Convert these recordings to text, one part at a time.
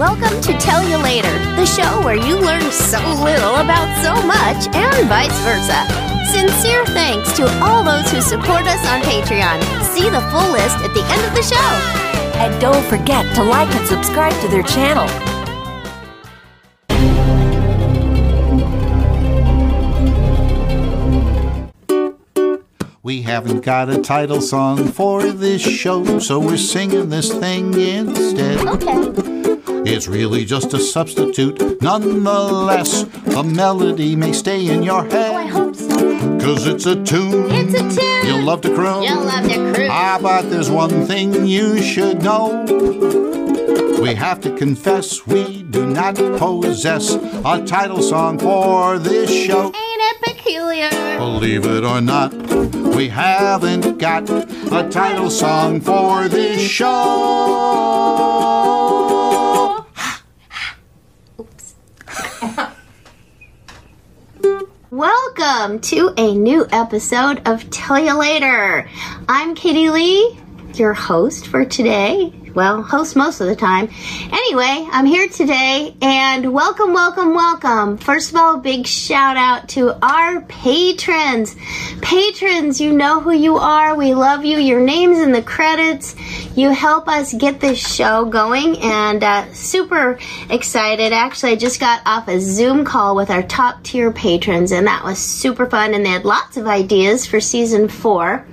Welcome to Tell You Later, the show where you learn so little about so much and vice versa. Sincere thanks to all those who support us on Patreon. See the full list at the end of the show. And don't forget to like and subscribe to their channel. We haven't got a title song for this show, so we're singing this thing instead. Okay. It's really just a substitute. Nonetheless, the melody may stay in your head. Oh, I hope so. Cause it's a tune. It's a tune. You'll love to croon. You'll love to cruise. Ah, but there's one thing you should know. We have to confess we do not possess a title song for this show. Ain't it peculiar? Believe it or not, we haven't got a title song for this show. Welcome to a new episode of Tell You Later. I'm Katie Leigh, your host for today. Well, host most of the time. Anyway, I'm here today and welcome, welcome, welcome. First of all, big shout out to our patrons. Patrons, you know who you are. We love you. Your name's in the credits. You help us get this show going and uh, super excited. Actually, I just got off a Zoom call with our top tier patrons and that was super fun and they had lots of ideas for season four.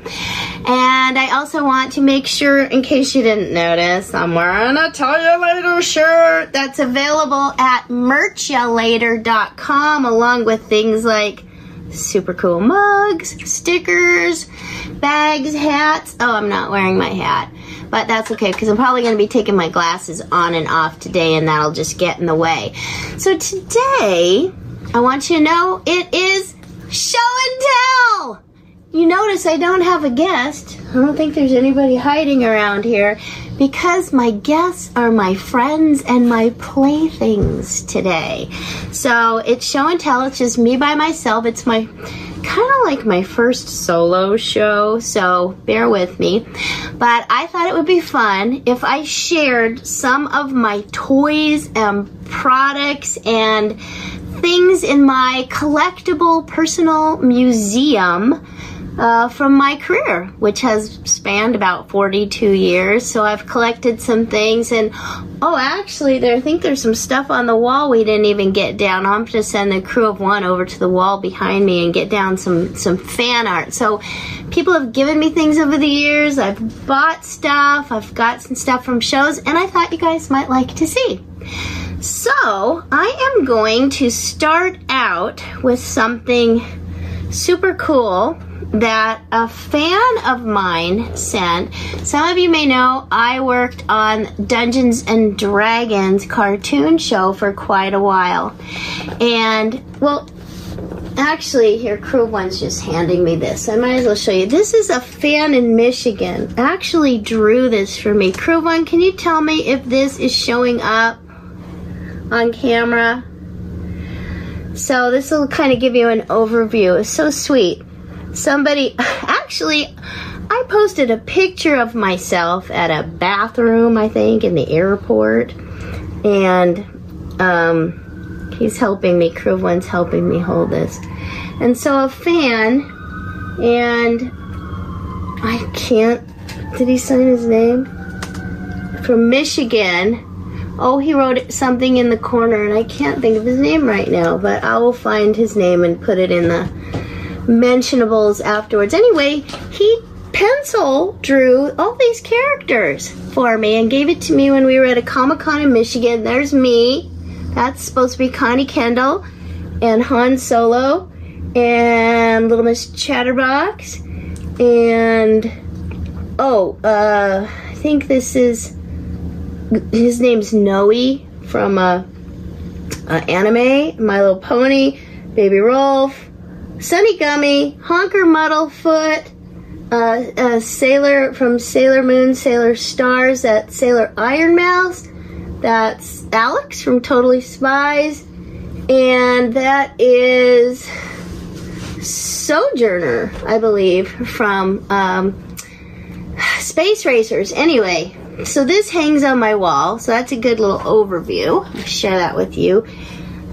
And I also want to make sure, in case you didn't notice, I'm wearing a Tell You Later shirt that's available at merchalater.com along with things like super cool mugs, stickers, bags, hats. Oh, I'm not wearing my hat. But that's okay because I'm probably going to be taking my glasses on and off today and that'll just get in the way. So today, I want you to know it is show and tell. You notice I don't have a guest. I don't think there's anybody hiding around here because my guests are my friends and my playthings today. So it's show and tell. It's just me by myself. It's my kind of like my first solo show, so bear with me. But I thought it would be fun if I shared some of my toys and products and things in my collectible personal museum uh, from my career, which has spanned about 42 years. So I've collected some things, and oh, actually, there I think there's some stuff on the wall we didn't even get down. I'm going to send the crew of one over to the wall behind me and get down some some fan art. So people have given me things over the years. I've bought stuff. I've got some stuff from shows, and I thought you guys might like to see. So, I am going to start out with something super cool that a fan of mine sent. Some of you may know I worked on Dungeons and Dragons cartoon show for quite a while. And, well, actually, here, Crew One's just handing me this. I might as well show you. This is a fan in Michigan. Actually drew this for me. Crew One, can you tell me if this is showing up on camera? So this will kind of give you an overview. It's so sweet. Somebody, actually, I posted a picture of myself at a bathroom, I think, in the airport, and um, he's helping me. Crew One's helping me hold this, and so a fan, and I can't. Did he sign his name? From Michigan. Oh, he wrote something in the corner, and I can't think of his name right now, but I will find his name and put it in the mentionables afterwards. Anyway, he pencil drew all these characters for me and gave it to me when we were at a Comic Con in Michigan. There's me. That's supposed to be Connie Kendall and Han Solo and Little Miss Chatterbox and oh, uh, I think this is his name's Noe from uh, uh, anime, My Little Pony, Baby Rowlf, Sunni Gummi, Honker Muddlefoot, uh, uh, Sailor from Sailor Moon, Sailor Stars, that Sailor Iron Mouse, that's Alex from Totally Spies, and that is Sojourner, I believe, from um, Space Racers. Anyway, so this hangs on my wall. So that's a good little overview. I'll share that with you.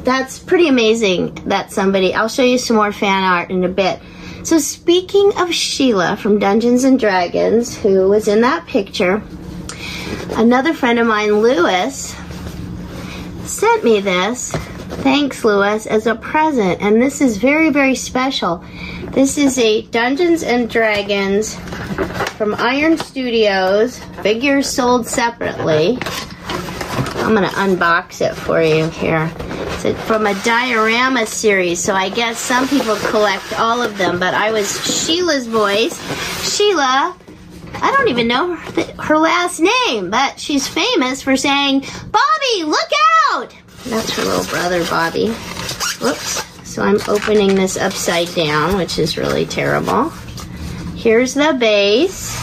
That's pretty amazing that somebody, I'll show you some more fan art in a bit. So speaking of Sheila from Dungeons and Dragons, who was in that picture, another friend of mine, Lewis, sent me this. Thanks, Lewis, as a present. And this is very, very special. This is a Dungeons and Dragons from Iron Studios, figures sold separately. I'm gonna unbox it for you here. It's from a diorama series, so I guess some people collect all of them, but I was Sheila's voice. Sheila, I don't even know her, her last name, but she's famous for saying, Bobby, look out! That's her little brother, Bobby. Whoops. So I'm opening this upside down, which is really terrible. Here's the base.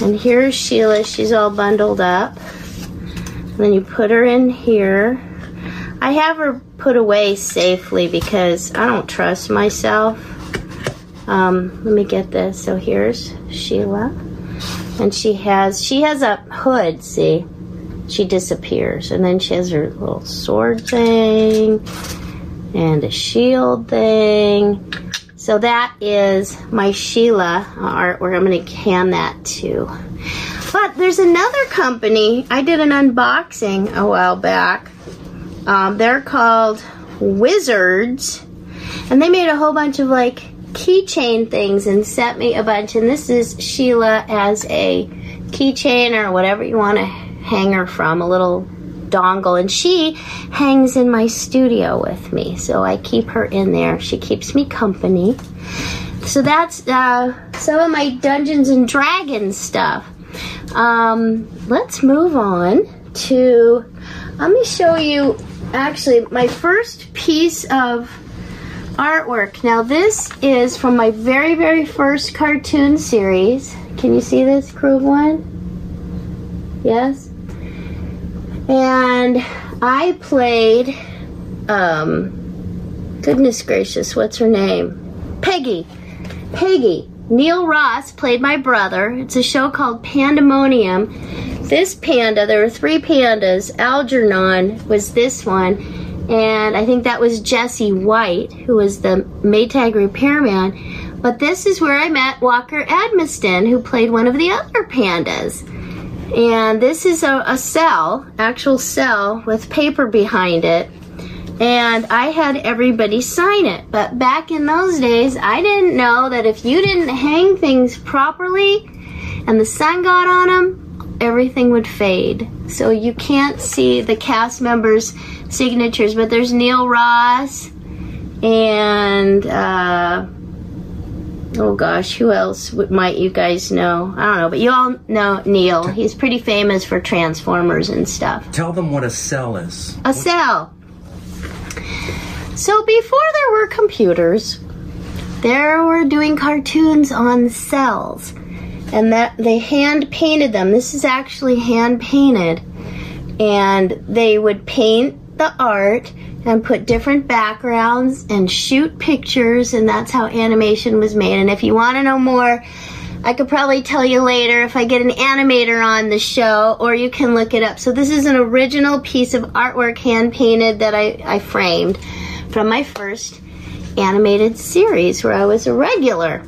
And here's Sheila. She's all bundled up. And then you put her in here. I have her put away safely because I don't trust myself. Um, let me get this. So here's Sheila. And she has she has a hood, see? She disappears. And then she has her little sword thing and a shield thing. So that is my Sheila artwork. I'm going to hand that to. There's another company. I did an unboxing a while back. Um, they're called Wizards. And they made a whole bunch of like keychain things and sent me a bunch. And this is Sheila as a keychain or whatever you want to hang her from. A little dongle and she hangs in my studio with me so i keep her in there she keeps me company so that's uh, some of my dungeons and dragons stuff um, let's move on to let me show you actually my first piece of artwork now this is from my very very first cartoon series can you see this crude one yes and I played, um, goodness gracious, what's her name? Peggy. Peggy. Neil Ross played my brother. It's a show called Pandemonium. This panda, there were three pandas. Algernon was this one. And I think that was Jesse White, who was the Maytag repairman. But this is where I met Walker Edmiston, who played one of the other pandas. And this is a, a cell, actual cell with paper behind it. And I had everybody sign it. But back in those days, I didn't know that if you didn't hang things properly and the sun got on them, everything would fade. So you can't see the cast members' signatures, but there's Neil Ross and uh, oh gosh, who else might you guys know? I don't know, but you all know Neil. He's pretty famous for Transformers and stuff. Tell them what a cell is. A cell. So before there were computers, there were doing cartoons on cells. And that they hand painted them. This is actually hand painted. And they would paint the art and put different backgrounds and shoot pictures and that's how animation was made. And if you want to know more, I could probably tell you later if I get an animator on the show or you can look it up. So this is an original piece of artwork hand painted that I, I framed from my first animated series where I was a regular.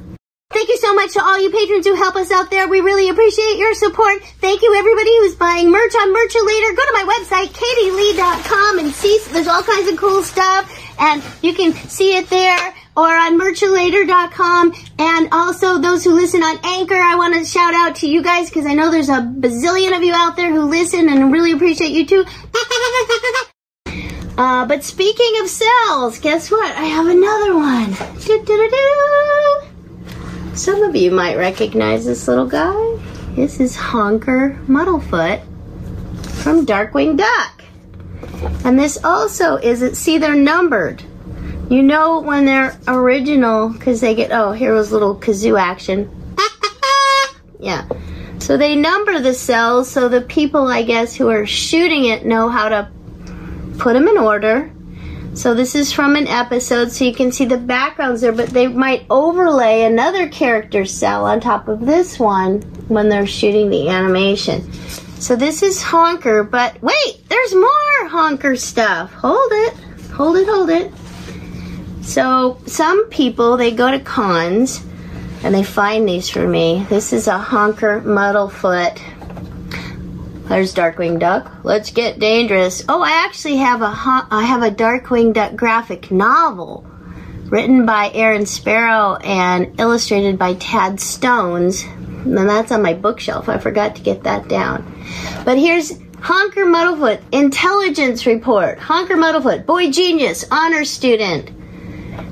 Thank you so much to all you patrons who help us out there. We really appreciate your support. Thank you everybody who's buying merch on Merchulator. Go to my website, katieleigh.com and see, there's all kinds of cool stuff and you can see it there or on merchulator.com and also those who listen on Anchor. I want to shout out to you guys because I know there's a bazillion of you out there who listen and really appreciate you too. uh, but speaking of cells, guess what? I have another one. Some of you might recognize this little guy. This is Honker Muddlefoot from Darkwing Duck. And this also is, see, they're numbered. You know when they're original because they get, oh, here was little kazoo action. yeah. So they number the cells so the people, I guess, who are shooting it know how to put them in order So this is from an episode, so you can see the backgrounds there, but they might overlay another character cell on top of this one when they're shooting the animation. So this is Honker, but wait, there's more Honker stuff. Hold it, hold it, hold it. So some people, they go to cons and they find these for me. This is a Honker Muddlefoot there's Darkwing Duck. Let's get dangerous. Oh, I actually have a I have a Darkwing Duck graphic novel written by Aaron Sparrow and illustrated by Tad Stones. And that's on my bookshelf. I forgot to get that down. But here's Honker Muddlefoot Intelligence Report. Honker Muddlefoot, boy genius, honor student.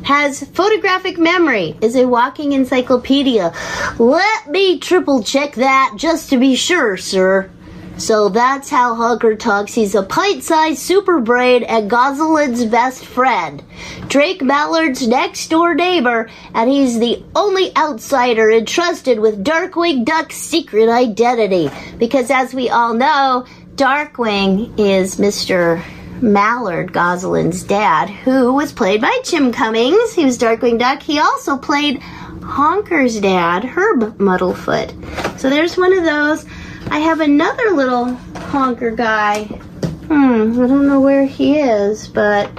Has photographic memory, is a walking encyclopedia. Let me triple check that just to be sure, sir. So that's how Honker talks. He's a pint-sized super brain and Gosalyn's best friend. Drake Mallard's next door neighbor, and he's the only outsider entrusted with Darkwing Duck's secret identity. Because as we all know, Darkwing is Mr. Mallard, Gosalyn's dad, who was played by Jim Cummings. He was Darkwing Duck. He also played Honker's dad, Herb Muddlefoot. So there's one of those. I have another little honker guy. Hmm, I don't know where he is, but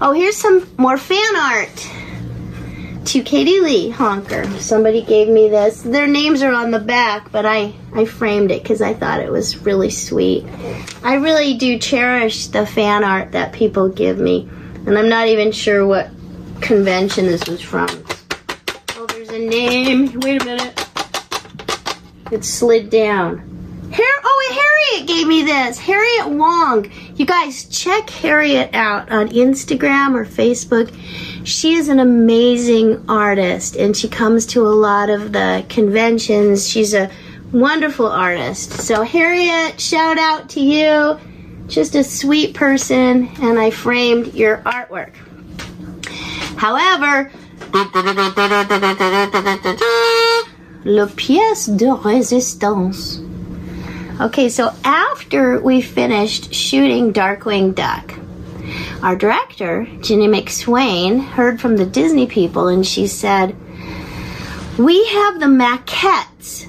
oh, here's some more fan art to Katie Leigh honker. Somebody gave me this. Their names are on the back, but I I framed it because I thought it was really sweet. I really do cherish the fan art that people give me, and I'm not even sure what convention this was from. Oh, there's a name. Wait a minute. It slid down. Har- Harriet gave me this. Harriet Wong. You guys, check Harriet out on Instagram or Facebook. She is an amazing artist and she comes to a lot of the conventions. She's a wonderful artist. So, Harriet, shout out to you. Just a sweet person, and I framed your artwork. However, le pièce de résistance. Okay, so after we finished shooting Darkwing Duck, our director, Ginny McSwain, heard from the Disney people and she said, We have the maquettes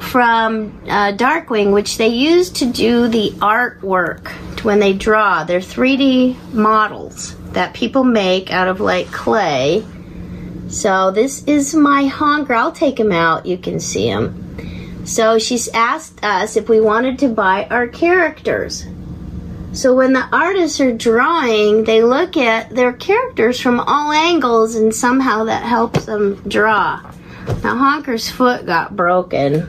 from uh, Darkwing, which they use to do the artwork when they draw. They're 3D models that people make out of like clay. So this is my honker. I'll take him out. You can see him. So she's asked us if we wanted to buy our characters. So when the artists are drawing, they look at their characters from all angles and somehow that helps them draw. Now Honker's foot got broken,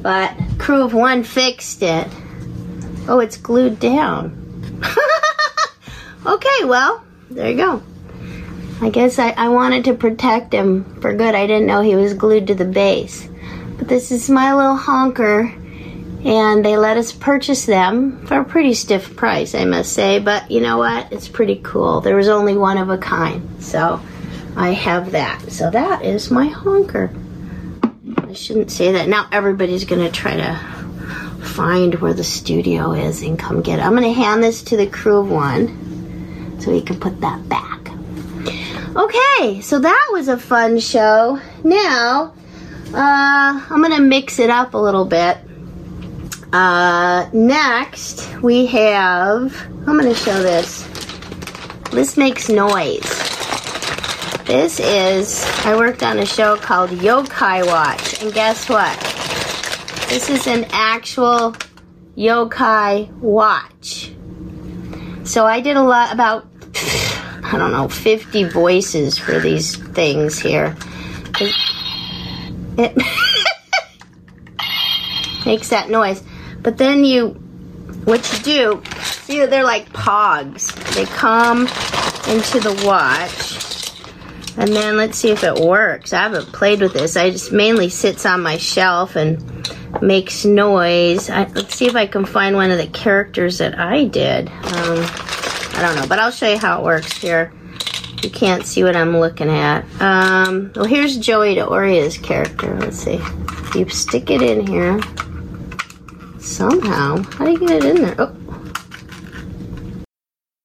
but crew of one fixed it. Oh, it's glued down. okay, well, there you go. I guess I, I wanted to protect him for good. I didn't know he was glued to the base. But this is my little honker, and they let us purchase them for a pretty stiff price, I must say. But you know what? It's pretty cool. There was only one of a kind, so I have that. So that is my honker. I shouldn't say that. Now everybody's going to try to find where the studio is and come get it. I'm going to hand this to the crew of one so we can put that back. Okay, so that was a fun show. Now, uh, I'm gonna mix it up a little bit. Uh, next, we have, I'm gonna show this. This makes noise. This is, I worked on a show called Yokai Watch, and guess what? This is an actual yokai watch. So I did a lot, about, I don't know, 50 voices for these things here. makes that noise. But then you, what you do, see they're like pogs. They come into the watch. And then let's see if it works. I haven't played with this. I just mainly sits on my shelf and makes noise. I, let's see if I can find one of the characters that I did. Um, I don't know, but I'll show you how it works here. You can't see what I'm looking at. Um, well, here's Joey D'Auria's character. Let's see. You stick it in here. Somehow. How do you get it in there? Oh.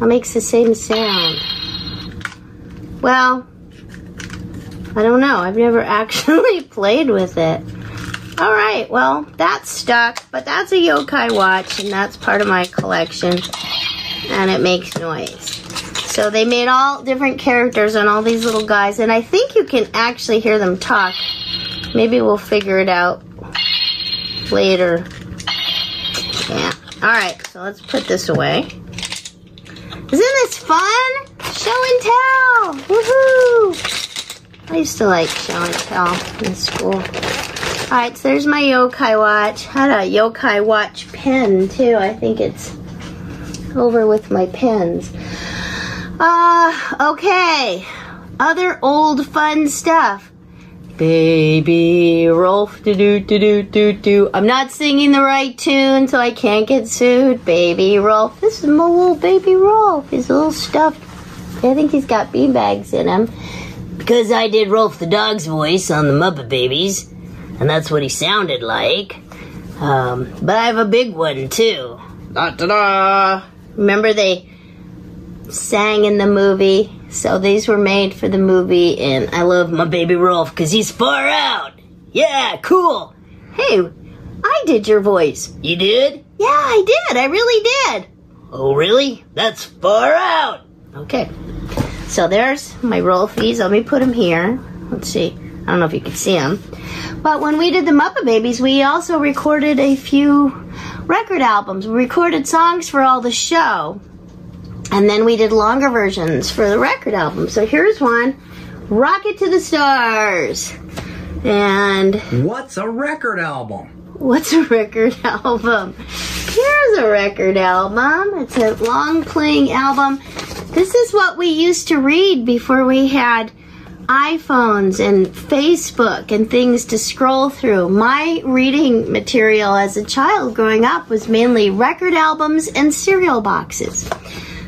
It makes the same sound. Well, I don't know. I've never actually played with it. All right, well, that's stuck, but that's a yokai watch, and that's part of my collection, and it makes noise. So they made all different characters on all these little guys, and I think you can actually hear them talk. Maybe we'll figure it out later. Yeah. All right, so let's put this away. Isn't this fun? Show and tell! Woohoo! I used to like show and tell in school. Alright, so there's my yokai watch. I had a yokai watch pen too. I think it's over with my pens. Uh, okay. Other old fun stuff. Baby Rowlf, do do do do do do. I'm not singing the right tune, so I can't get sued. Baby Rowlf, this is my little baby Rowlf. He's a little stuffed. I think he's got beanbags in him because I did Rowlf the dog's voice on the Muppet Babies, and that's what he sounded like. Um, but I have a big one too. Da da da. Remember they sang in the movie. So these were made for the movie, and I love my baby Rowlf because he's far out. Yeah, cool. Hey, I did your voice. You did? Yeah, I did. I really did. Oh, really? That's far out. Okay. So there's my Rowlfies. Let me put them here. Let's see. I don't know if you can see them. But when we did the Muppet Babies, we also recorded a few record albums. We recorded songs for all the show. And then we did longer versions for the record album. So here's one Rocket to the Stars. And What's a record album? what's a record album? Here's a record album. It's a long playing album. This is what we used to read before we had iPhones and Facebook and things to scroll through. My reading material as a child growing up was mainly record albums and cereal boxes.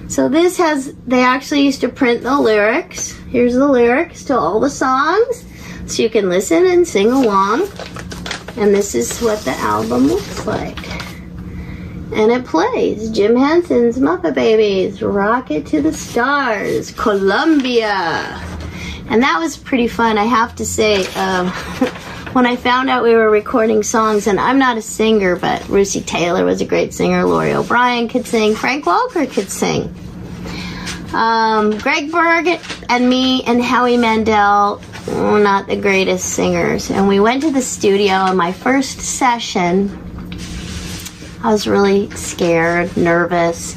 So this has, they actually used to print the lyrics. Here's the lyrics to all the songs. So you can listen and sing along. And this is what the album looks like. And it plays Jim Henson's Muppet Babies, Rocket to the Stars, Columbia. And that was pretty fun, I have to say. Um, when I found out we were recording songs, and I'm not a singer, but Russi Taylor was a great singer, Laurie O'Brien could sing, Frank Welker could sing. Um, Greg Berg and me and Howie Mandel were not the greatest singers. And we went to the studio, and my first session, I was really scared, nervous,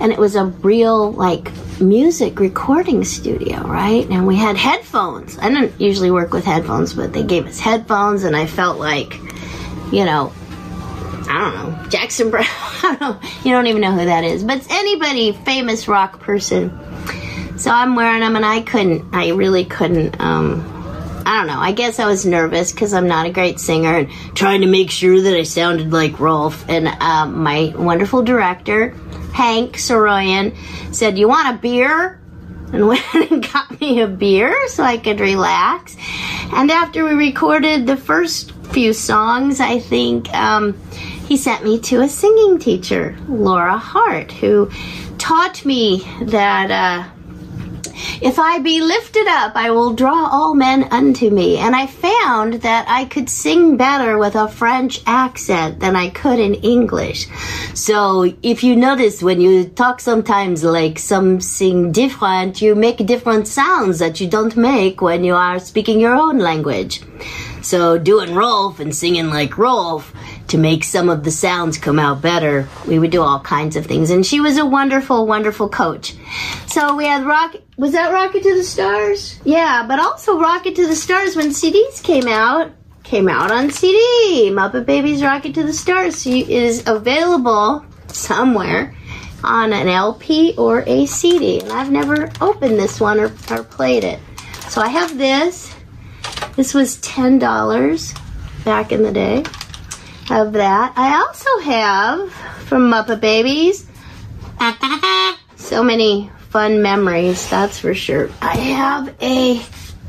and it was a real, like, music recording studio, right? And we had headphones. I don't usually work with headphones, but they gave us headphones, and I felt like, you know, I don't know, Jackson Browne. Don't. You don't even know who that is, but anybody famous rock person. So I'm wearing them, and I couldn't. I really couldn't. Um, I don't know. I guess I was nervous because I'm not a great singer and trying to make sure that I sounded like Rowlf. And um, my wonderful director, Hank Saroyan, said, "You want a beer?" And went and got me a beer so I could relax. And after we recorded the first few songs, I think um, he sent me to a singing teacher, Laura Hart, who taught me that. Uh, if I be lifted up, I will draw all men unto me. And I found that I could sing better with a French accent than I could in English. So if you notice when you talk sometimes like something different, you make different sounds that you don't make when you are speaking your own language. So doing Rowlf and singing like Rowlf to make some of the sounds come out better, we would do all kinds of things. And she was a wonderful, wonderful coach. So we had Rocket, was that Rocket to the Stars? Yeah, but also Rocket to the Stars when CDs came out, came out on CD. Muppet Babies Rocket to the Stars is available somewhere. on an LP or a CD. And I've never opened this one or, or played it. So I have this. This was $10 back in the day. Of that. I also have from Muppet Babies. So many fun memories, that's for sure. I have a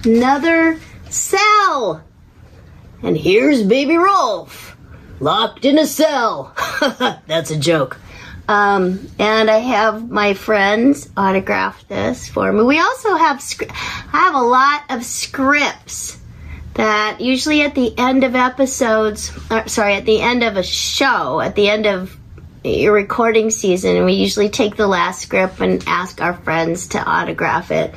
another cell. And here's baby Rowlf locked in a cell. That's a joke. Um, and I have my friends autograph this for me. We also have I have a lot of scripts that usually at the end of episodes, or, sorry, at the end of a show, at the end of your recording season, we usually take the last script and ask our friends to autograph it.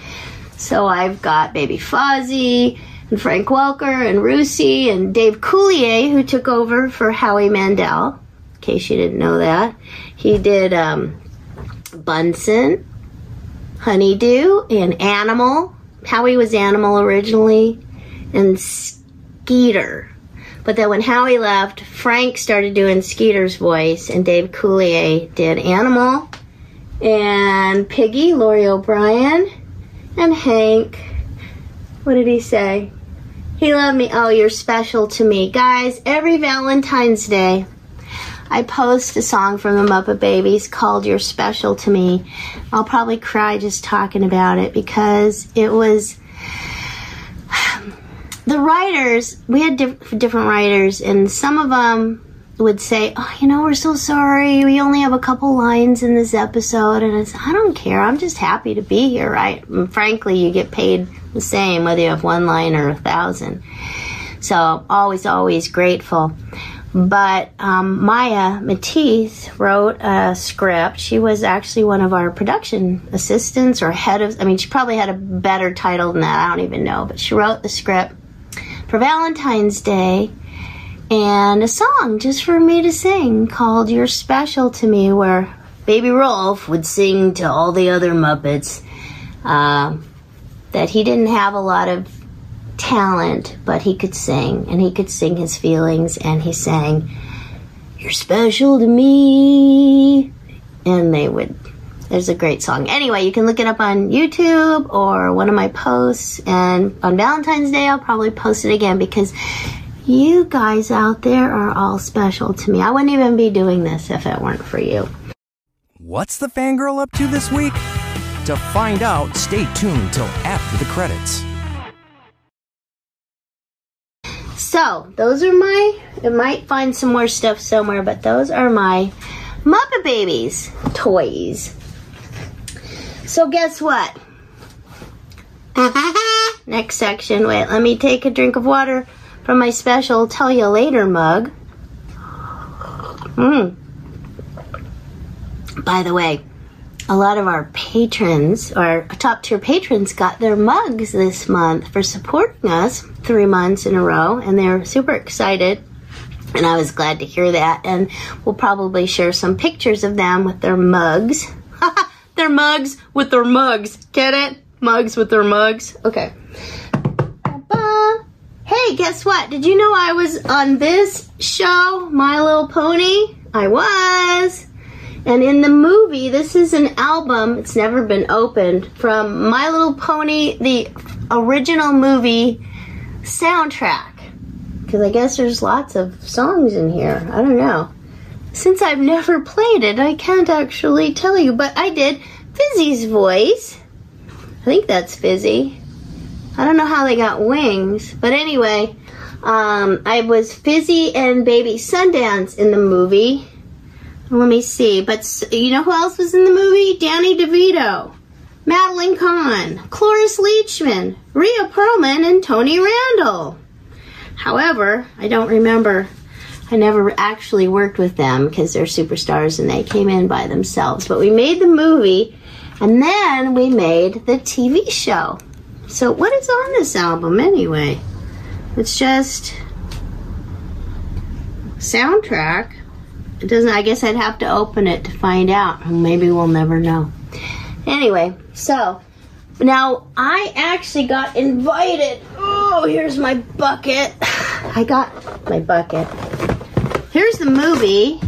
So I've got Baby Fozzie and Frank Welker and Russi and Dave Coulier, who took over for Howie Mandel. In case you didn't know that, he did um, Bunsen, Honeydew, and Animal. Howie was Animal originally, and Skeeter. But then when Howie left, Frank started doing Skeeter's voice, and Dave Coulier did Animal, and Piggy, Laurie O'Brien, and Hank. What did he say? He loved me. Oh, you're special to me. Guys, every Valentine's Day, I post a song from the Muppet Babies called You're Special to Me. I'll probably cry just talking about it because it was. The writers, we had diff- different writers, and some of them would say, Oh, you know, we're so sorry. We only have a couple lines in this episode. And I said, I don't care. I'm just happy to be here, right? And frankly, you get paid the same whether you have one line or a thousand. So, always, always grateful. But um, Maya Matisse wrote a script. She was actually one of our production assistants or head of, I mean, she probably had a better title than that. I don't even know. But she wrote the script for Valentine's Day and a song just for me to sing called You're Special to Me, where Baby Rowlf would sing to all the other Muppets uh, that he didn't have a lot of talent, but he could sing, and he could sing his feelings, and he sang, You're special to me. And they would. There's a great song. Anyway, you can look it up on YouTube or one of my posts, and on Valentine's Day, I'll probably post it again because you guys out there are all special to me. I wouldn't even be doing this if it weren't for you. What's the fangirl up to this week? To find out, stay tuned till after the credits. So, those are my. I might find some more stuff somewhere, but those are my Muppet Babies toys. So, guess what? Next section. Wait, let me take a drink of water from my special tell you later mug. Mm. By the way, a lot of our patrons, our top tier patrons, got their mugs this month for supporting us three months in a row, and they're super excited. And I was glad to hear that. And we'll probably share some pictures of them with their mugs. their mugs with their mugs. Get it? Mugs with their mugs. Okay. Hey, guess what? Did you know I was on this show, My Little Pony? I was. And in the movie, this is an album, it's never been opened, from My Little Pony, the original movie soundtrack. Because I guess there's lots of songs in here. I don't know. Since I've never played it, I can't actually tell you, but I did Fizzy's voice. I think that's Fizzy. I don't know how they got wings, but anyway, um, I was Fizzy and Baby Sundance in the movie. Let me see, but you know who else was in the movie? Danny DeVito, Madeline Kahn, Cloris Leachman, Rhea Perlman, and Tony Randall. However, I don't remember. I never actually worked with them because they're superstars and they came in by themselves. But we made the movie and then we made the TV show. So, what is on this album anyway? It's just soundtrack. It doesn't, I guess I'd have to open it to find out. Maybe we'll never know. Anyway, so now I actually got invited. Oh, here's my bucket. I got my bucket. Here's the movie.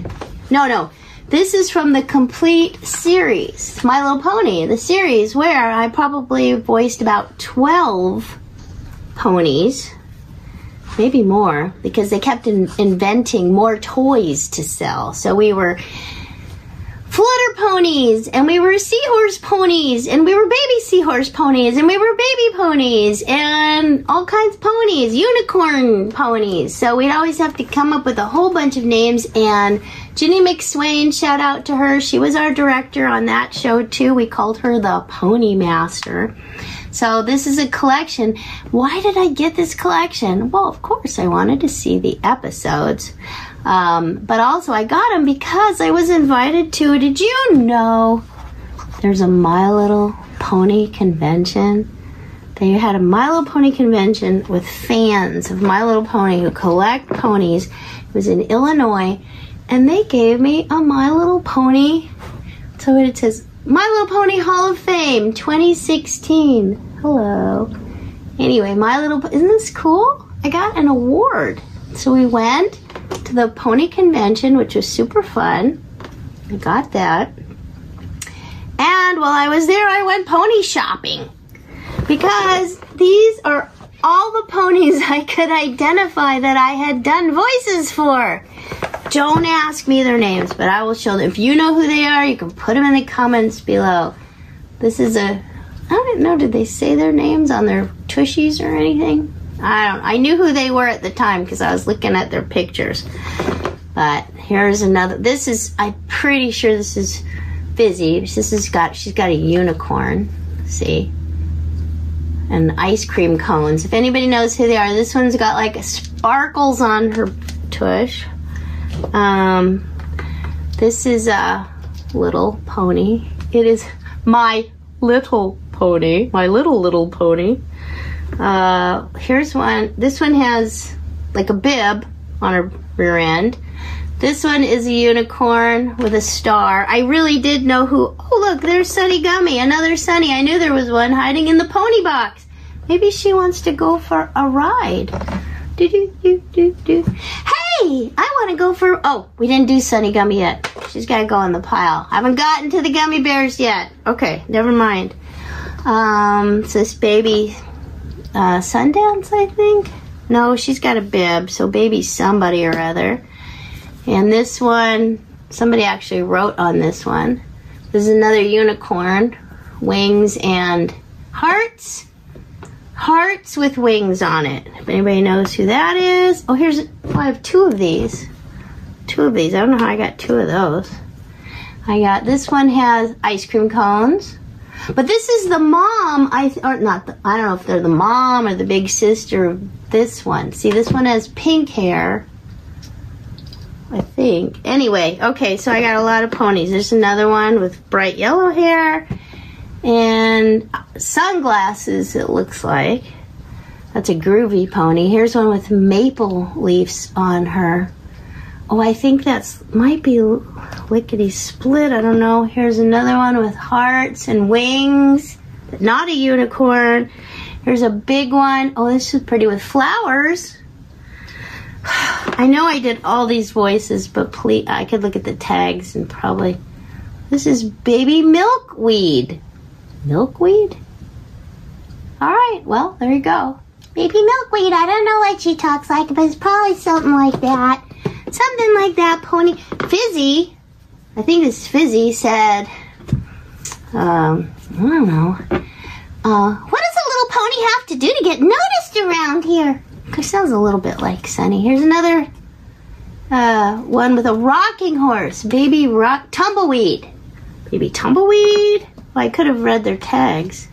No, no. This is from the complete series, My Little Pony, the series where I probably voiced about 12 ponies, maybe more, because they kept in- inventing more toys to sell. So we were flutter ponies and we were seahorse ponies and we were baby seahorse ponies and we were baby ponies and all kinds of ponies unicorn ponies so we'd always have to come up with a whole bunch of names and Ginny McSwain shout out to her she was our director on that show too we called her the pony master so this is a collection. Why did I get this collection? Well, of course, I wanted to see the episodes. Um, but also, I got them because I was invited to. Did you know there's a My Little Pony convention? They had a My Little Pony convention with fans of My Little Pony who collect ponies. It was in Illinois, and they gave me a My Little Pony. So it says My Little Pony Hall of Fame 2016. Hello. Anyway, My Little isn't this cool? I got an award. So we went to the pony convention, which was super fun. I got that. And while I was there, I went pony shopping because these are all the ponies I could identify that I had done voices for. Don't ask me their names, but I will show them. If you know who they are, you can put them in the comments below. This is a, I don't know, did they say their names on their tushies or anything? I don't. I knew who they were at the time because I was looking at their pictures. But here's another. This is. I'm pretty sure this is Fizzy. This has got. She's got a unicorn. See. And ice cream cones. If anybody knows who they are, this one's got like sparkles on her tush. Um, this is a little pony. It is my little pony. My little little pony. Uh, here's one. This one has like a bib on her rear end. This one is a unicorn with a star. I really did know who. Oh, look, there's Sunni Gummi, another Sunny. I knew there was one hiding in the pony box. Maybe she wants to go for a ride. Do do do do do. Hey, I want to go for. Oh, we didn't do Sunni Gummi yet. She's got to go in the pile. I haven't gotten to the gummy bears yet. Okay, never mind. Um, it's this baby uh, Sundance, I think. No, she's got a bib, so baby somebody or other. And this one, somebody actually wrote on this one. This is another unicorn, wings and hearts. Hearts with wings on it. If anybody knows who that is. Oh, here's, oh, I have two of these. Two of these. I don't know how I got two of those. I got, this one has ice cream cones. But this is the mom, I or not. The, I don't know if they're the mom or the big sister of this one. See, this one has pink hair. I think. Anyway, okay, so I got a lot of ponies. There's another one with bright yellow hair and sunglasses. It looks like that's a groovy pony. Here's one with maple leaves on her. Oh, I think that's might be lickety split. I don't know. Here's another one with hearts and wings. But not a unicorn. Here's a big one. Oh, this is pretty with flowers. I know I did all these voices, but please, I could look at the tags and probably. This is baby milkweed. Milkweed? All right, well, there you go. Baby milkweed. I don't know what she talks like, but it's probably something like that. Something like that, pony. Fizzy, I think this Fizzy said, um, I don't know. Uh, what does a little pony have to do to get noticed around here? It sounds a little bit like Sunny. Here's another uh, one with a rocking horse. Baby rock tumbleweed. Baby tumbleweed. Well, I could have read their tags.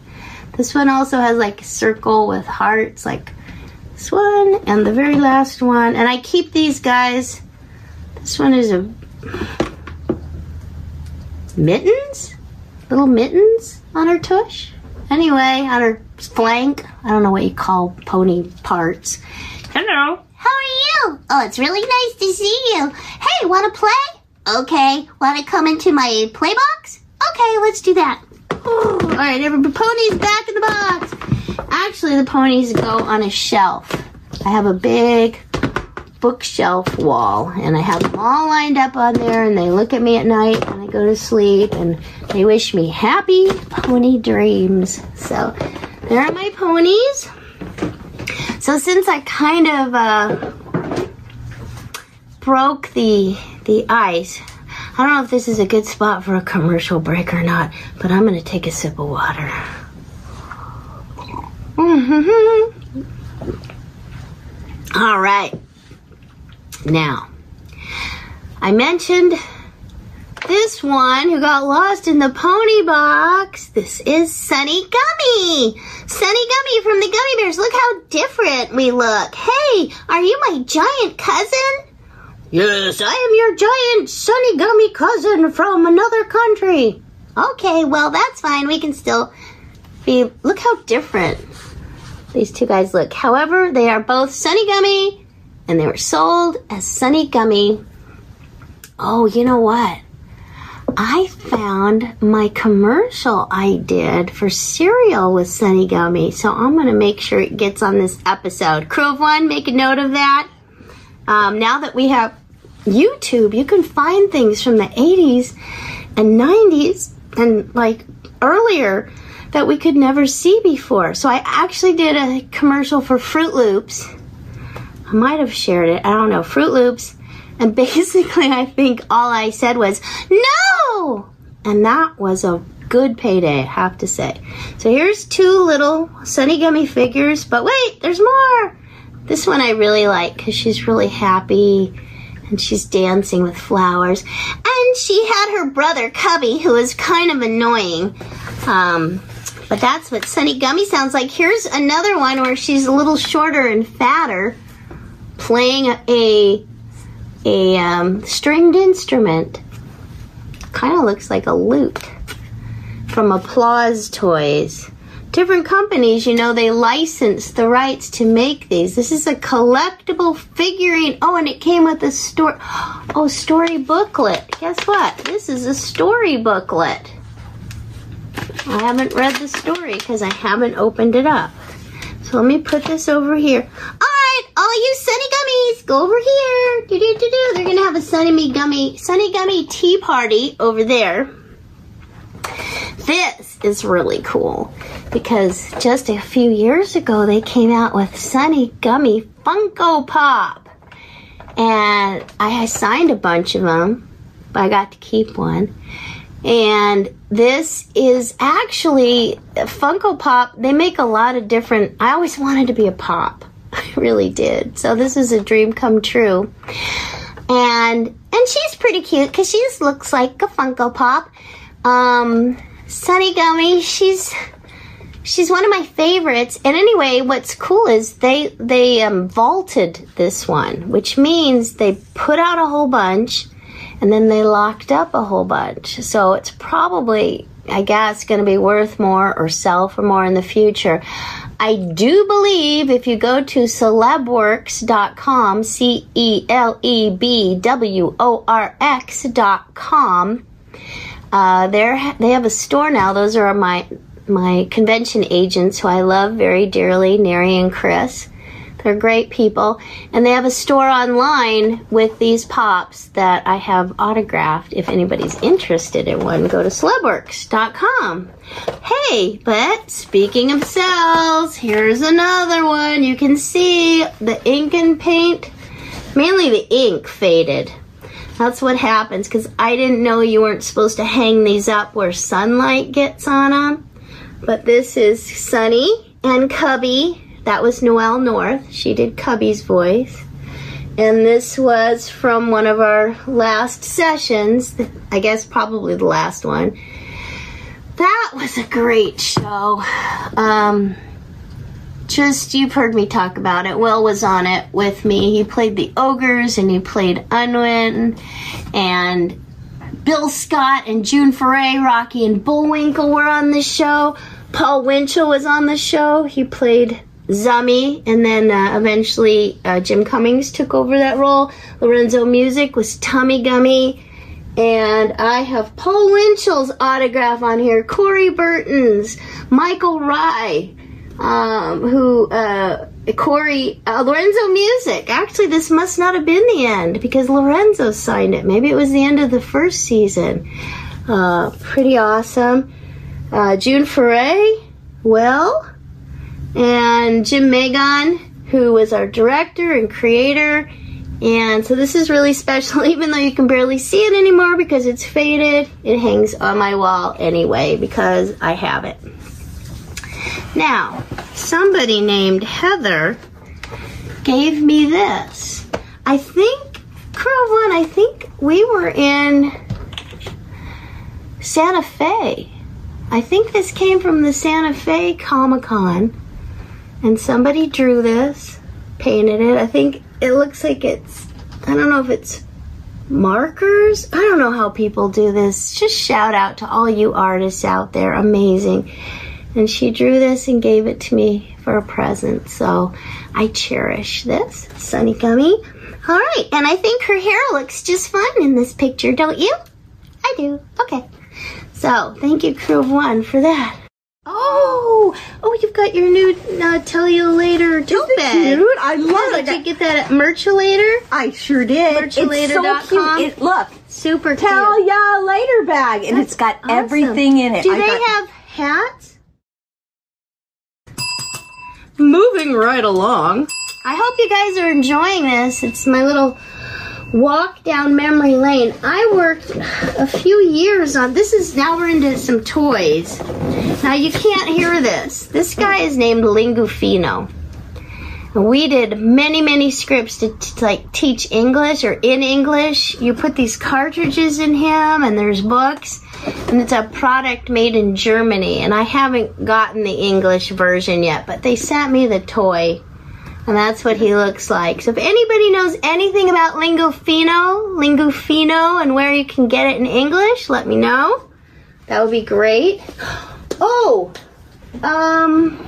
This one also has like a circle with hearts, like this one, and the very last one. And I keep these guys. This one is a mittens, little mittens on her tush. Anyway, on her flank. I don't know what you call pony parts. Hello. How are you? Oh, it's really nice to see you. Hey, want to play? Okay. Want to come into my play box? Okay, let's do that. All right, every pony's back in the box. Actually, the ponies go on a shelf. I have a big bookshelf wall and I have them all lined up on there and they look at me at night when I go to sleep and they wish me happy pony dreams. So there are my ponies. So since I kind of uh, broke the the ice, I don't know if this is a good spot for a commercial break or not, but I'm gonna take a sip of water. All right. Now, I mentioned this one who got lost in the pony box. This is Sunni Gummi. Sunni Gummi from the Gummi Bears. Look how different we look. Hey, are you my giant cousin? Yes, I am your giant Sunni Gummi cousin from another country. Okay, well, that's fine. We can still be. Look how different these two guys look. However, they are both Sunni Gummi and they were sold as Sunni Gummi. Oh, you know what? I found my commercial I did for cereal with Sunni Gummi, so I'm going to make sure it gets on this episode. Crew of One, make a note of that. Um, now that we have YouTube, you can find things from the 80s and 90s and like earlier that we could never see before. So I actually did a commercial for Froot Loops. I might have shared it. I don't know. Froot Loops. And basically, I think all I said was, no! And that was a good payday, I have to say. So here's two little Sunni Gummi figures. But wait, there's more! This one I really like because she's really happy and she's dancing with flowers. And she had her brother Cubbi, who is kind of annoying. Um, but that's what Sunni Gummi sounds like. Here's another one where she's a little shorter and fatter, playing a a um, stringed instrument. Kind of looks like a lute from Applause Toys. Different companies, you know, they license the rights to make these. This is a collectible figurine. Oh, and it came with a story. Oh, story booklet. Guess what? This is a story booklet. I haven't read the story because I haven't opened it up. So let me put this over here. All right, all you Sunni Gummis, go over here. Do do do do. They're gonna have a Sunny Me Gummy, Sunni Gummi tea party over there. This is really cool because just a few years ago they came out with Sunni Gummi Funko Pop, and I signed a bunch of them, but I got to keep one. And this is actually Funko Pop. They make a lot of different. I always wanted to be a pop. I really did. So this is a dream come true. And and she's pretty cute because she just looks like a Funko Pop. Um, Sunni Gummi, she's she's one of my favorites. And anyway, what's cool is they they um, vaulted this one, which means they put out a whole bunch and then they locked up a whole bunch. So it's probably, I guess, going to be worth more or sell for more in the future. I do believe if you go to celebworx.com, C E L E B W O R X.com, uh, they they have a store now. Those are my my convention agents who I love very dearly, Neri and Chris. They're great people. And they have a store online with these pops that I have autographed. If anybody's interested in one, go to celebworx.com. Hey, but speaking of cells, here's another one. You can see the ink and paint, mainly the ink faded. That's what happens because I didn't know you weren't supposed to hang these up where sunlight gets on them. But this is Sunni and Cubbi that was Noelle North. She did Cubbi's voice. And this was from one of our last sessions, I guess probably the last one. That was a great show. Um, just, you've heard me talk about it. Will was on it with me. He played the Ogres and he played Unwin. And Bill Scott and June Foray, Rocky and Bullwinkle were on the show. Paul Winchell was on the show. He played Zummi, and then uh, eventually uh, Jim Cummings took over that role. Lorenzo Music was Tummi Gummi, and I have Paul Winchell's autograph on here, Corey Burton's, Michael Rye, um, who uh, Corey uh, Lorenzo Music. Actually, this must not have been the end because Lorenzo signed it. Maybe it was the end of the first season. Uh, pretty awesome. Uh, June Foray, Will, and Jymn Magon, who was our director and creator. And so this is really special, even though you can barely see it anymore because it's faded. It hangs on my wall anyway because I have it. Now, somebody named Heather gave me this. I think, Crow One, I think we were in Santa Fe. I think this came from the Santa Fe Comic Con. And somebody drew this, painted it. I think it looks like it's, I don't know if it's markers. I don't know how people do this. Just shout out to all you artists out there. Amazing. And she drew this and gave it to me for a present. So I cherish this. Sunni Gummi. All right. And I think her hair looks just fun in this picture, don't you? I do. Okay. So thank you, Crew of One, for that. Oh, oh, you've got your new uh, Tell You Later tote Isn't it bag. cute? I love Yeah, it. Did you get that at Merchulator? I sure did. It's so Merchulator.com. cute. It, look, Super tell cute. ya later bag, and it's got Awesome. everything in it. Do I they got- have hats? Moving right along. I hope you guys are enjoying this. It's my little walk down memory lane. I worked a few years on this is now we're into some toys. Now you can't hear this. This guy is named Lingufino. We did many, many scripts to, to like teach English or in English. You put these cartridges in him, and there's books, and it's a product made in Germany. And I haven't gotten the English version yet, but they sent me the toy, and that's what he looks like. So if anybody knows anything about Lingufino, Lingufino, and where you can get it in English, let me know. That would be great. Oh, um.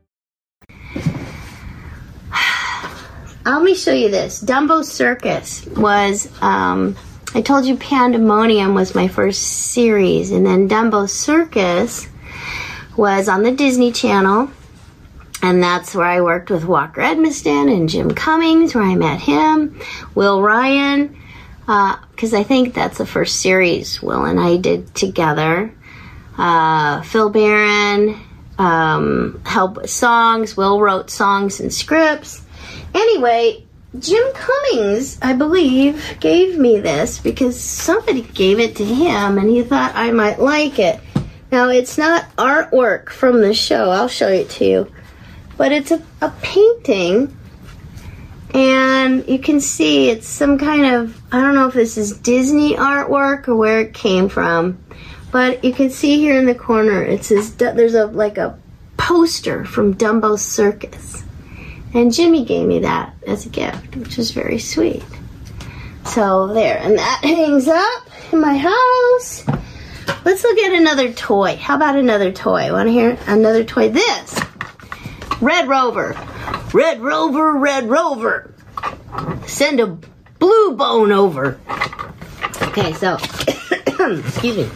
Let me show you this. Dumbo Circus was, um, I told you Pandemonium was my first series, and then Dumbo Circus was on the Disney Channel, and that's where I worked with Walker Edmiston and Jim Cummings, where I met him, Will Ryan, because I think that's the first series Will and I did together. Uh, Phil Baron um, helped with songs. Will wrote songs and scripts. Anyway, Jim Cummings, I believe, gave me this because somebody gave it to him and he thought I might like it. Now, it's not artwork from the show, I'll show it to you, but it's a, a painting. And you can see it's some kind of, I don't know if this is Disney artwork or where it came from, but you can see here in the corner it says, there's a like a poster from Dumbo Circus. And Jimmy gave me that as a gift, which was very sweet. So there, and that hangs up in my house. Let's look at another toy. How about another toy? Want to hear another toy? This Red Rover. Red Rover, Red Rover. Send a blue bone over. Okay, so, excuse me.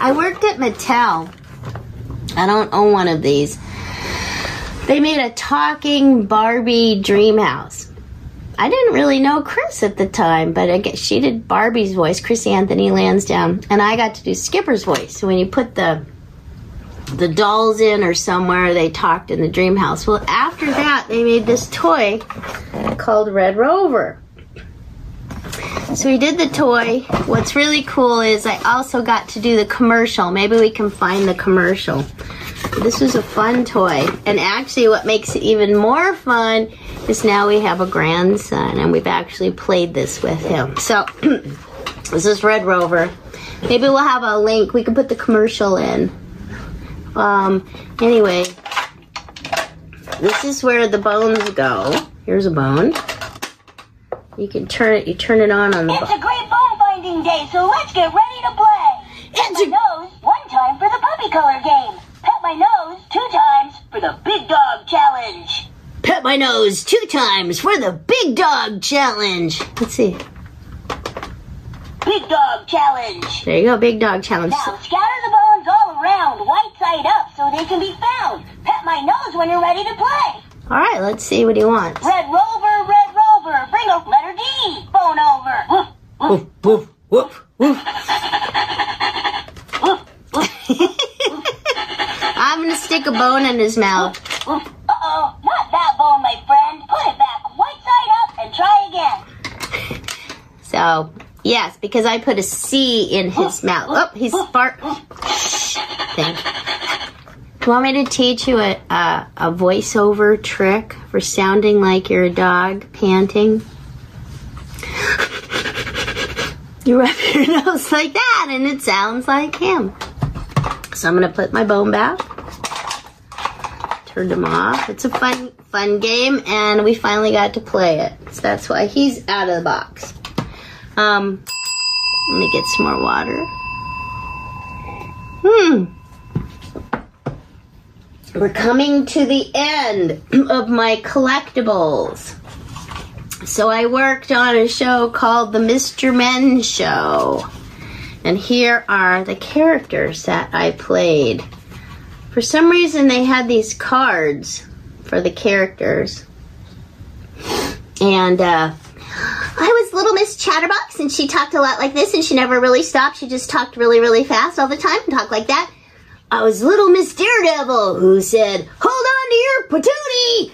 I worked at Mattel. I don't own one of these. They made a talking Barbie dream house. I didn't really know Chris at the time, but I guess she did Barbie's voice, Chris Anthony Lansdowne, and I got to do Skipper's voice. So when you put the the dolls in or somewhere, they talked in the dream house. Well, after that, they made this toy called Red Rover. So we did the toy. What's really cool is I also got to do the commercial. Maybe we can find the commercial. This was a fun toy. And actually, what makes it even more fun is now we have a grandson and we've actually played this with him. So, this is Red Rover. Maybe we'll have a link. We can put the commercial in. Um, anyway, this is where the bones go. Here's a bone. You can turn it. You turn it on on the. It's a great bone finding day, so let's get ready to play. Pet It's my nose one time for the puppy color game. Pet my nose two times for the big dog challenge. Pet my nose two times for the big dog challenge. Let's see. Big dog challenge. There you go, big dog challenge. Now scatter the bones all around, white side up, so they can be found. Pet my nose when you're ready to play. All right, let's see what he wants. Red rover, red rover, bring a letter D. Bone over. Woof, woof. Woof, woof, woof. I'm gonna stick a bone in his mouth. Uh-oh, not that bone, my friend. Put it back, white side up, and try again. So, yes, because I put a C in his mouth. Oh, he's fart. Thing. You want me to teach you a, a, a voiceover trick for sounding like you're a dog panting? You rub your nose like that and it sounds like him. So I'm gonna put my bone back. Turned him off. It's a fun fun game and we finally got to play it. So that's why he's out of the box. Um let me get some more water. Hmm. We're coming to the end of my collectibles. So I worked on a show called The Mr. Men Show. And here are the characters that I played. For some reason, they had these cards for the characters. And uh, I was Little Miss Chatterbox, and she talked a lot like this, and she never really stopped. She just talked really, really fast all the time and talked like that. I was Little Miss Daredevil, who said, Hold on to your patootie!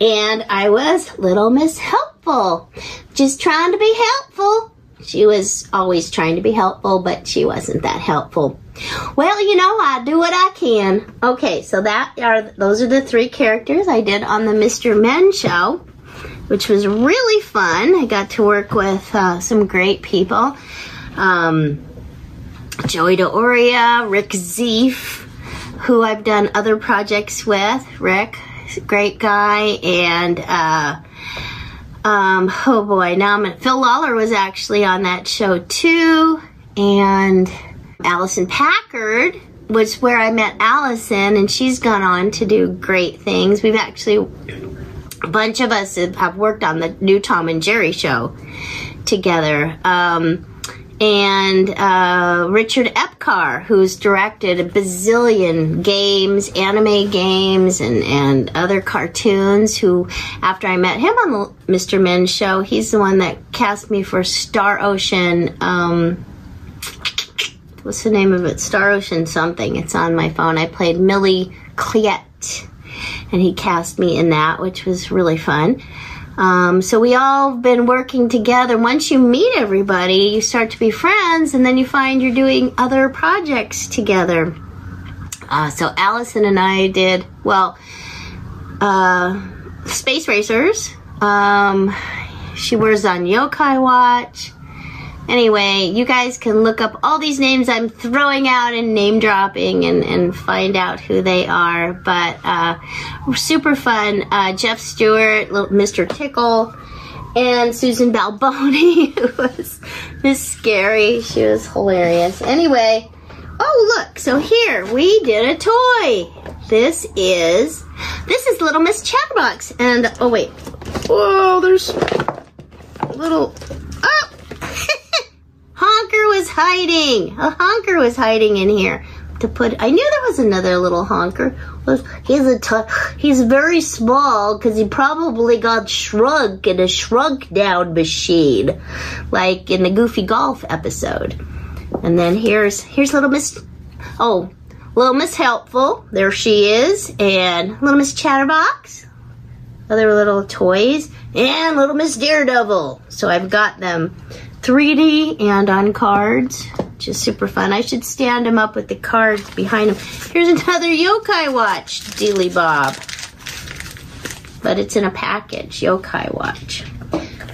And I was Little Miss Helpful, just trying to be helpful. She was always trying to be helpful, but she wasn't that helpful. Well, you know, I do what I can. Okay, so that are those are the three characters I did on the Mr. Men show, which was really fun. I got to work with uh, some great people. Um, Joey D'Auria, Rick Zieff, who I've done other projects with. Rick, great guy, and uh, um, oh boy, now I'm Phil Lollar was actually on that show too, and Alicyn Packard was where I met Alicyn, and she's gone on to do great things. We've actually a bunch of us have, have worked on the new Tom and Jerry show together. Um, and uh, Richard Epcar, who's directed a bazillion games, anime games, and, and other cartoons. Who, after I met him on the Mr. Men show, he's the one that cast me for Star Ocean. Um, what's the name of it? Star Ocean something. It's on my phone. I played Millie Chliette, and he cast me in that, which was really fun. Um, so we all been working together. Once you meet everybody, you start to be friends, and then you find you're doing other projects together. Uh, so Alicyn and I did well. Uh, Space Racers. Um, she wears on Yokai Watch. Anyway, you guys can look up all these names I'm throwing out and name dropping and, and find out who they are. But uh, super fun. Uh, Jeff Stewart, Mr. Tickle, and Susan Balboni, who was Miss Scary. She was hilarious. Anyway, oh look, so here we did a toy. This is this is Little Miss Chatterbox, and oh wait, whoa, there's little oh. Honker was hiding. A honker was hiding in here. To put, I knew there was another little honker. He's a t- he's very small because he probably got shrunk in a shrunk down machine, like in the Goofy Golf episode. And then here's here's little Miss, oh, little Miss Helpful. There she is, and little Miss Chatterbox. Other little toys and little Miss Daredevil. So I've got them 3D and on cards. Just super fun. I should stand him up with the cards behind him. Here's another Yokai Watch, Dealy Bob. But it's in a package, Yokai Watch.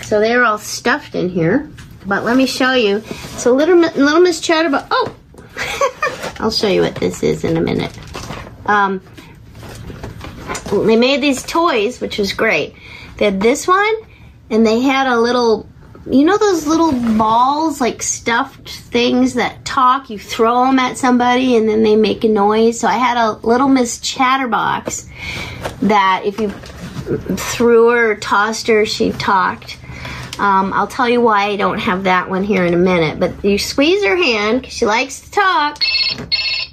So they're all stuffed in here. But let me show you. So little, little Miss Chatterbox. Oh! I'll show you what this is in a minute. Um, they made these toys, which was great. They had this one, and they had a little, you know, those little balls, like stuffed things that talk. You throw them at somebody, and then they make a noise. So I had a little Miss Chatterbox that if you threw her or tossed her, she talked. Um, I'll tell you why I don't have that one here in a minute. But you squeeze her hand because she likes to talk.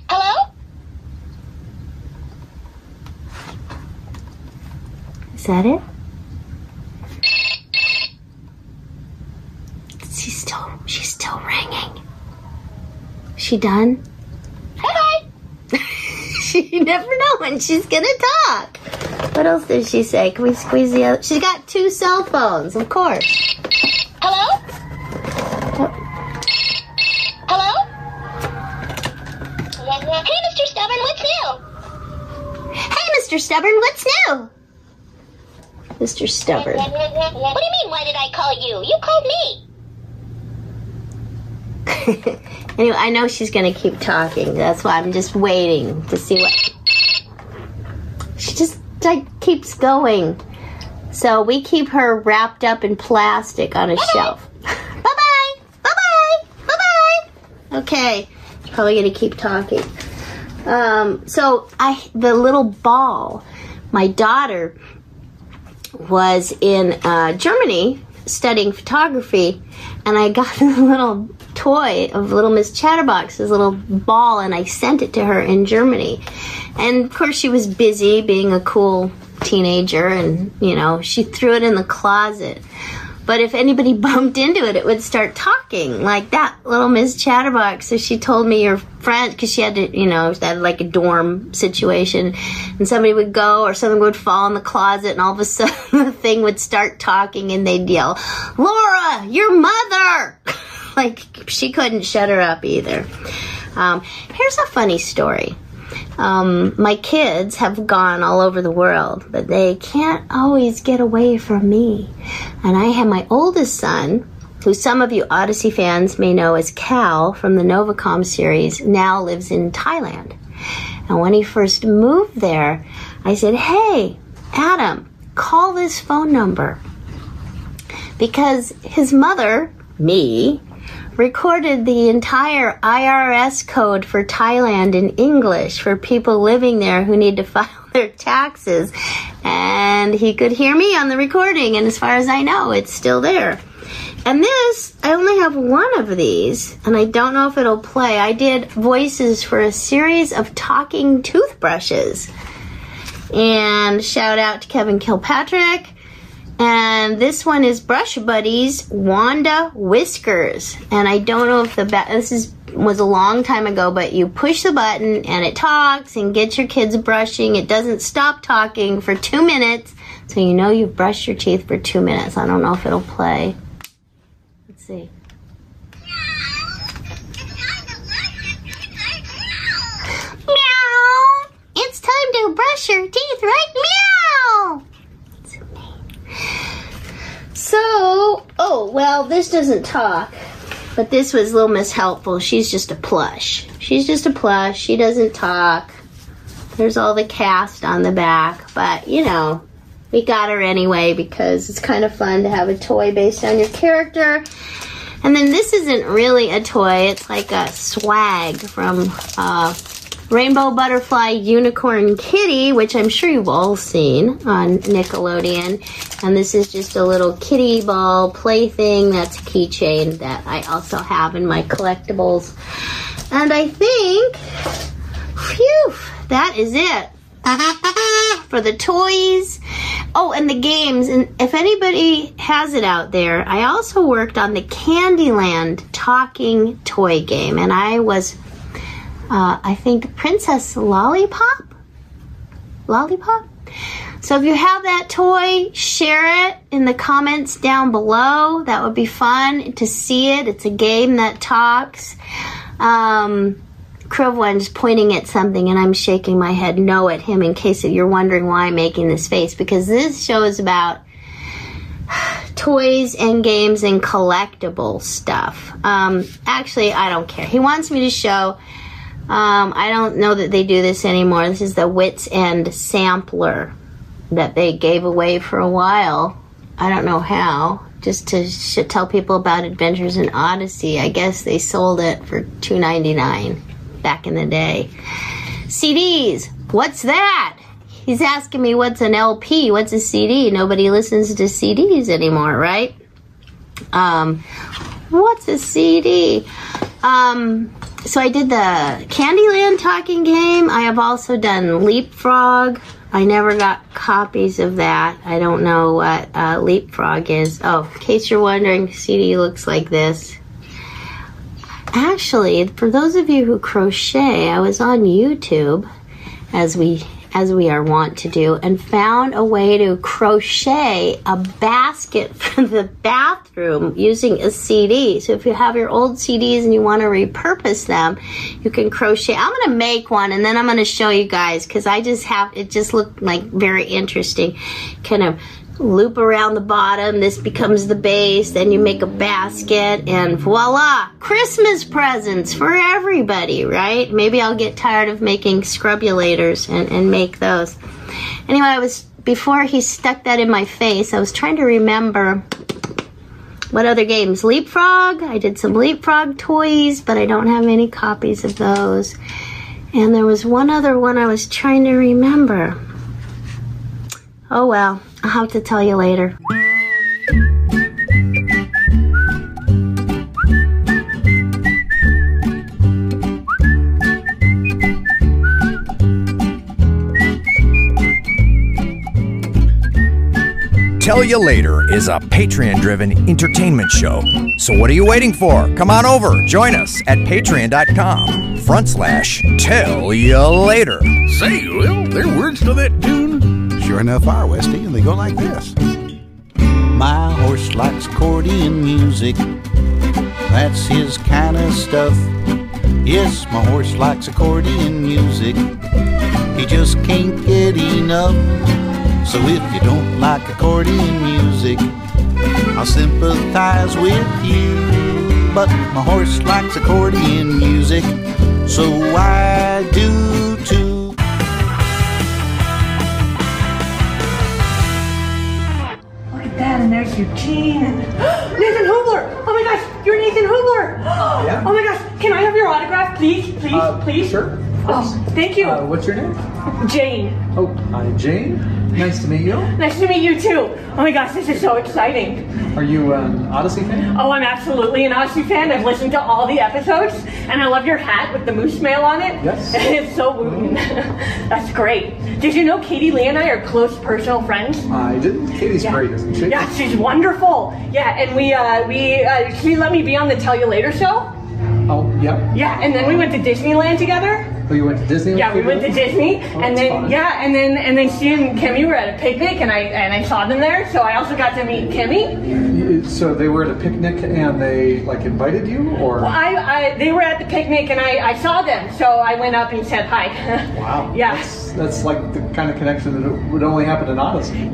Hello? Is that it? She's still she's still ringing. She done? Bye-bye. she never know when she's gonna talk. What else did she say? Can we squeeze the other? She's got two cell phones, of course. Hello? Hello? Hey, Mr. Stubborn, what's new? Hey, Mr. Stubborn, what's new? Mr. Stubborn. What do you mean, why did I call you? You called me. Anyway, I know she's gonna keep talking. That's why I'm just waiting to see what. She just like keeps going. So we keep her wrapped up in plastic on a shelf. bye bye, bye bye, bye bye. Okay, she's probably gonna keep talking. Um, so I, the little ball, my daughter was in uh, Germany studying photography, and I got a little toy of Little Miss Chatterbox, this little ball, and I sent it to her in Germany. And of course, she was busy being a cool teenager, and you know, she threw it in the closet. But if anybody bumped into it, it would start talking like that little Miss Chatterbox. So she told me your friend, because she had to, you know, had like a dorm situation, and somebody would go or something would fall in the closet, and all of a sudden the thing would start talking, and they'd yell, "Laura, your mother!" like she couldn't shut her up either. Um, here's a funny story. Um, my kids have gone all over the world, but they can't always get away from me. And I have my oldest son, who some of you Odyssey fans may know as Cal from the Novacom series, now lives in Thailand. And when he first moved there, I said, Hey, Adam, call this phone number. Because his mother, me, recorded the entire IRS code for Thailand in English for people living there who need to file their taxes. And he could hear me on the recording, and as far as I know, it's still there. And this, I only have one of these, and I don't know if it'll play. I did voices for a series of talking toothbrushes. And shout out to Kevin Kilpatrick. And this one is Brush Buddies Wanda Whiskers. And I don't know if the ba- this is was a long time ago, but you push the button and it talks and gets your kids brushing. It doesn't stop talking for two minutes, so you know you've brushed your teeth for two minutes. I don't know if it'll play. Let's see. Meow! It's time to brush your teeth, right? Meow! So, oh, well, this doesn't talk, but this was Little Miss Helpful. She's just a plush. She's just a plush. She doesn't talk. There's all the cast on the back, but you know, we got her anyway because it's kind of fun to have a toy based on your character. And then this isn't really a toy, it's like a swag from uh, Rainbow Butterfly Unicorn Kitty, which I'm sure you've all seen on Nickelodeon. And this is just a little kitty ball plaything that's a keychain that I also have in my collectibles. And I think, phew, that is it for the toys. Oh, and the games. And if anybody has it out there, I also worked on the Candyland talking toy game, and I was uh, I think Princess Lollipop. Lollipop? So if you have that toy, share it in the comments down below. That would be fun to see it. It's a game that talks. Um, One's pointing at something and I'm shaking my head no at him in case you're wondering why I'm making this face because this show is about toys and games and collectible stuff. Um, actually, I don't care. He wants me to show um, I don't know that they do this anymore. This is the Whit's End Sampler that they gave away for a while. I don't know how. Just to sh- tell people about Adventures in Odyssey. I guess they sold it for two ninety nine back in the day. CDs. What's that? He's asking me what's an LP, what's a CD. Nobody listens to CDs anymore, right? Um, what's a CD? Um, so I did the Candyland talking game. I have also done Leapfrog. I never got copies of that. I don't know what uh, Leapfrog is. Oh, in case you're wondering, CD looks like this. Actually, for those of you who crochet, I was on YouTube as we as we are wont to do and found a way to crochet a basket for the bathroom using a CD. So if you have your old CDs and you want to repurpose them, you can crochet. I'm going to make one and then I'm going to show you guys cuz I just have it just looked like very interesting. Kind of loop around the bottom. This becomes the base. Then you make a basket, and voila! Christmas presents for everybody, right? Maybe I'll get tired of making scrubulators and, and make those. Anyway, I was before he stuck that in my face. I was trying to remember what other games. Leapfrog. I did some Leapfrog toys, but I don't have any copies of those. And there was one other one I was trying to remember. Oh well, I'll have to tell you later. Tell You Later is a Patreon driven entertainment show. So what are you waiting for? Come on over. Join us at patreon.com front slash tell you later. Say, Will, there are words to that tune? Sure enough are, Westy, and they go like this. My horse likes accordion music. That's his kind of stuff. Yes, my horse likes accordion music. He just can't get enough. So if you don't like accordion music, I'll sympathize with you. But my horse likes accordion music, so I do 15. Nathan Hubler! Oh my gosh, you're Nathan Hubler! yeah. Oh my gosh, can I have your autograph, please? Please, uh, please? Sure. Oh, thank you. Uh, what's your name? Jane. Oh, I'm Jane. Nice to meet you. Nice to meet you too. Oh my gosh, this is so exciting. Are you an Odyssey fan? Oh, I'm absolutely an Odyssey fan. I've listened to all the episodes, and I love your hat with the moose mail on it. Yes. it's so wooten. That's great. Did you know Katie Leigh and I are close personal friends? I didn't. Katie's great, isn't she? Yeah, she's wonderful. Yeah, and we uh, we uh, she let me be on the Tell You Later show. Oh, yeah. Yeah, and then we went to Disneyland together. Oh, you went to Disney? Yeah, we went to Disney, Oh, and then fun. yeah, and then and then she and Kimmy were at a picnic, and I and I saw them there. So I also got to meet Kimmy. So they were at a picnic and they like invited you, or? Well, I, I they were at the picnic, and I, I saw them, so I went up and said hi. Wow. Yeah. That's, that's like the kind of connection that would only happen in Odyssey.